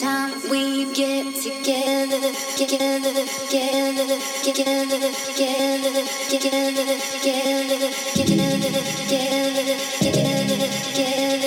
Time we get together, together, together, together, together, together, together, together, together, together.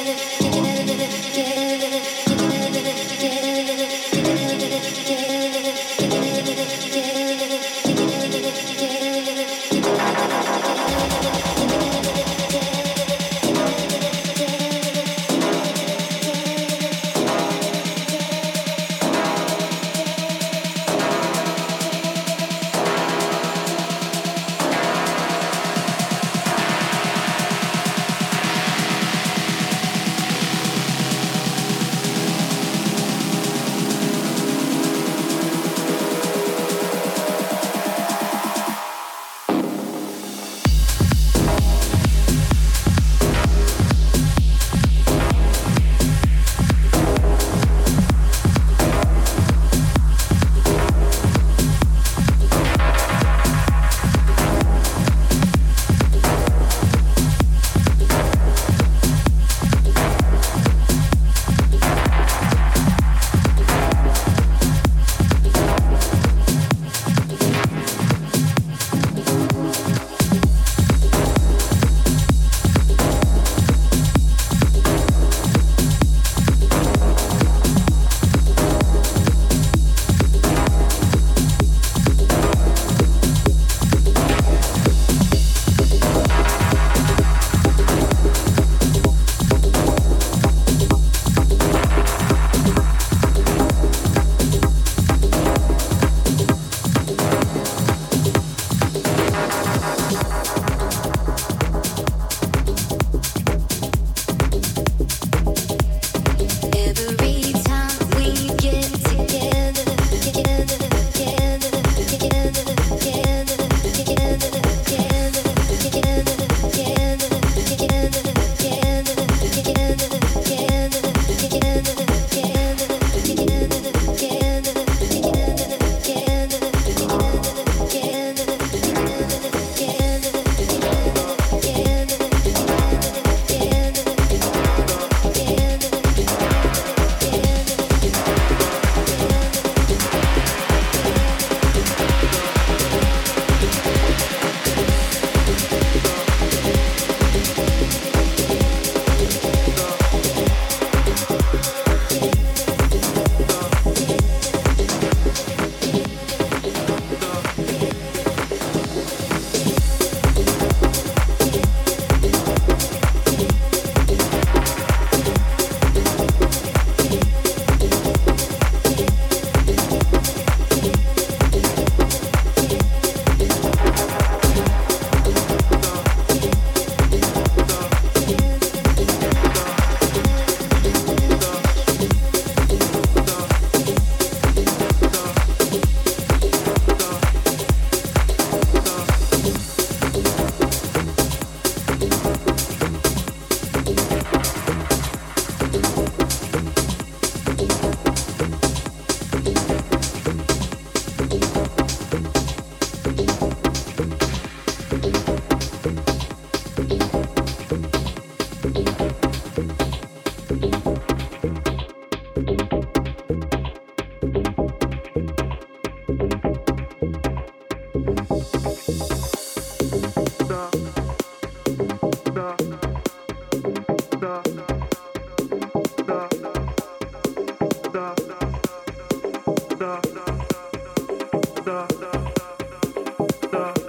the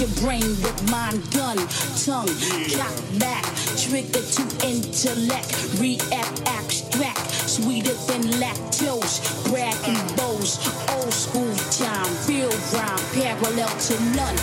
your brain with mind gun, tongue, cock back, trigger to intellect, react, abstract, sweeter than lactose, bragging bows, old school time, real rhyme, parallel to none,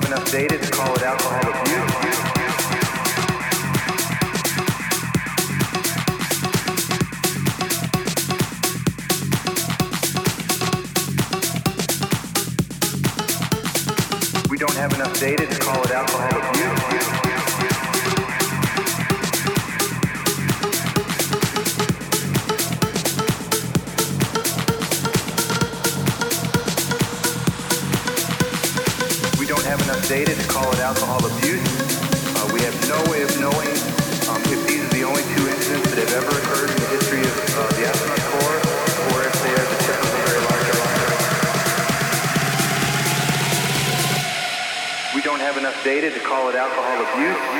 have enough data to call it alcohol abuse. We don't have enough data to call it alcohol alcohol abuse. Uh, we have no way of knowing um, if these are the only two incidents that have ever occurred in the history of uh, the astronaut corps or if they a very large alarm. We don't have enough data to call it alcohol abuse.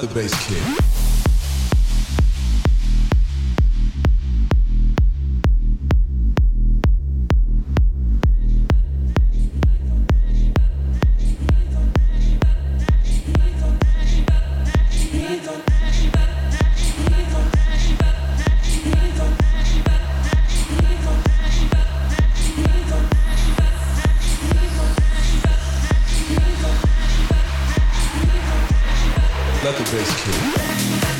The bass kick. Let the bass kick.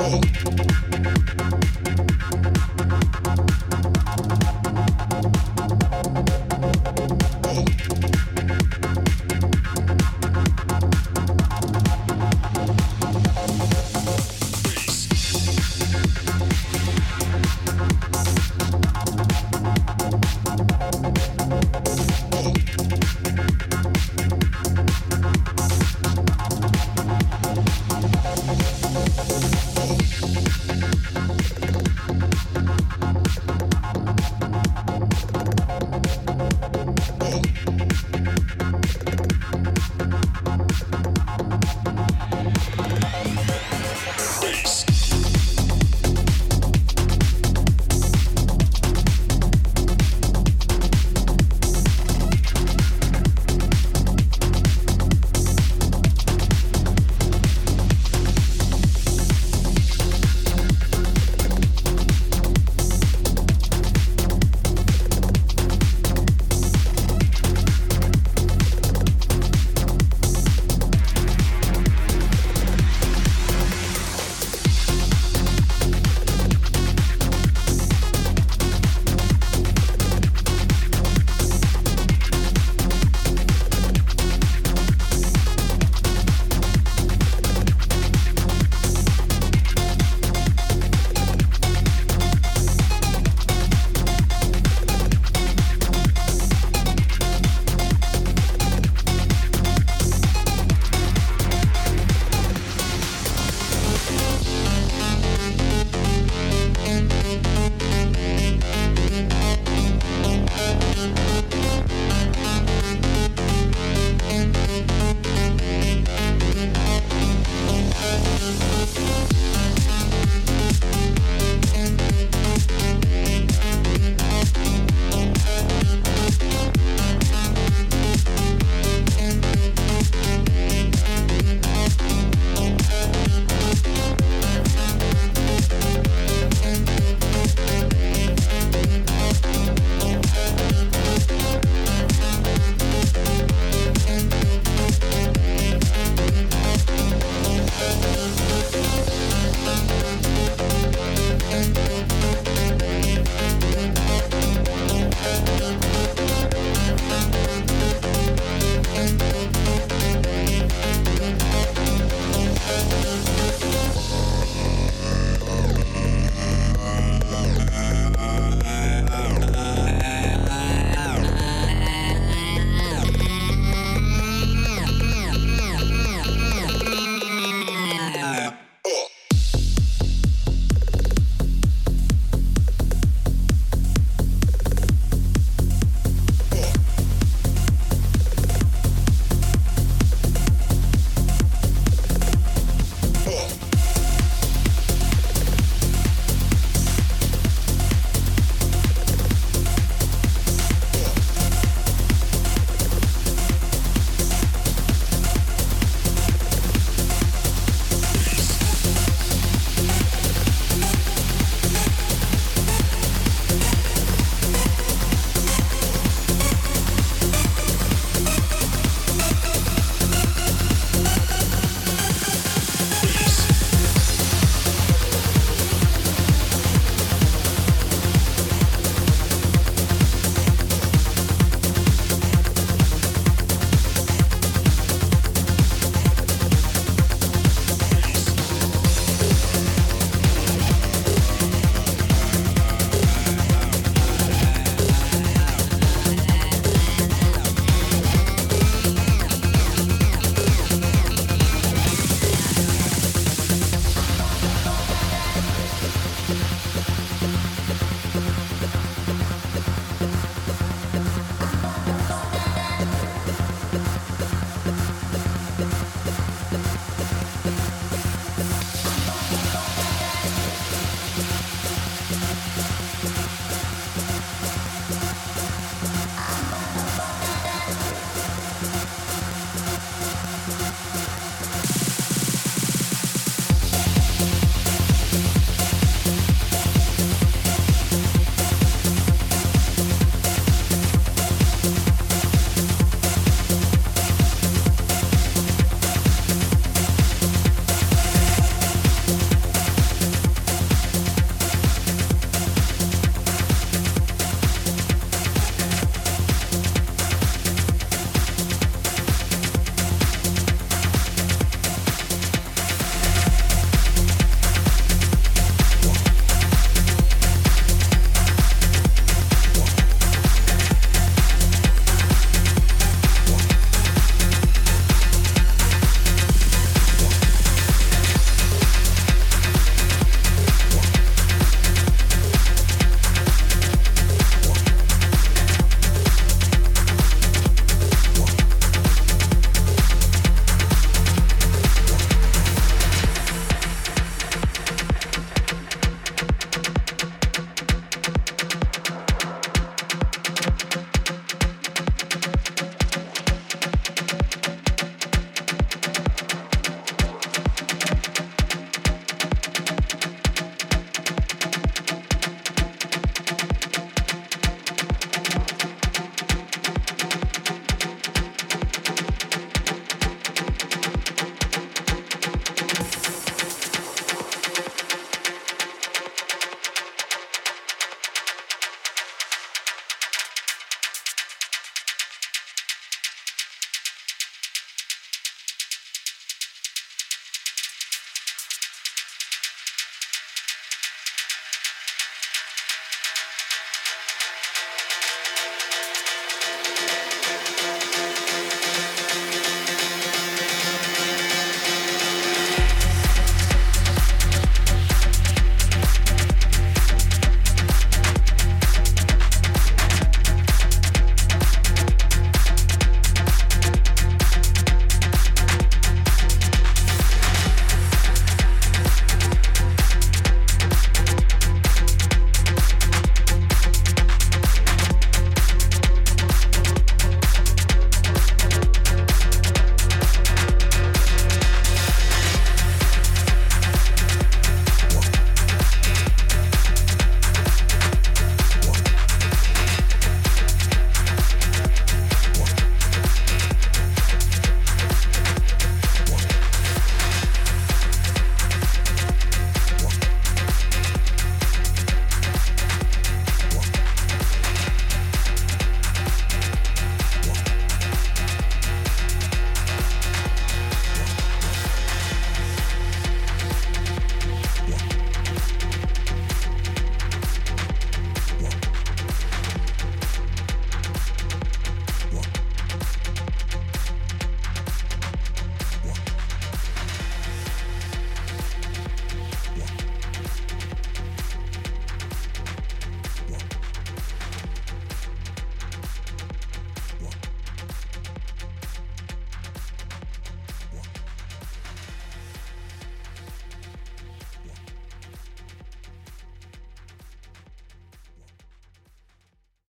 Thank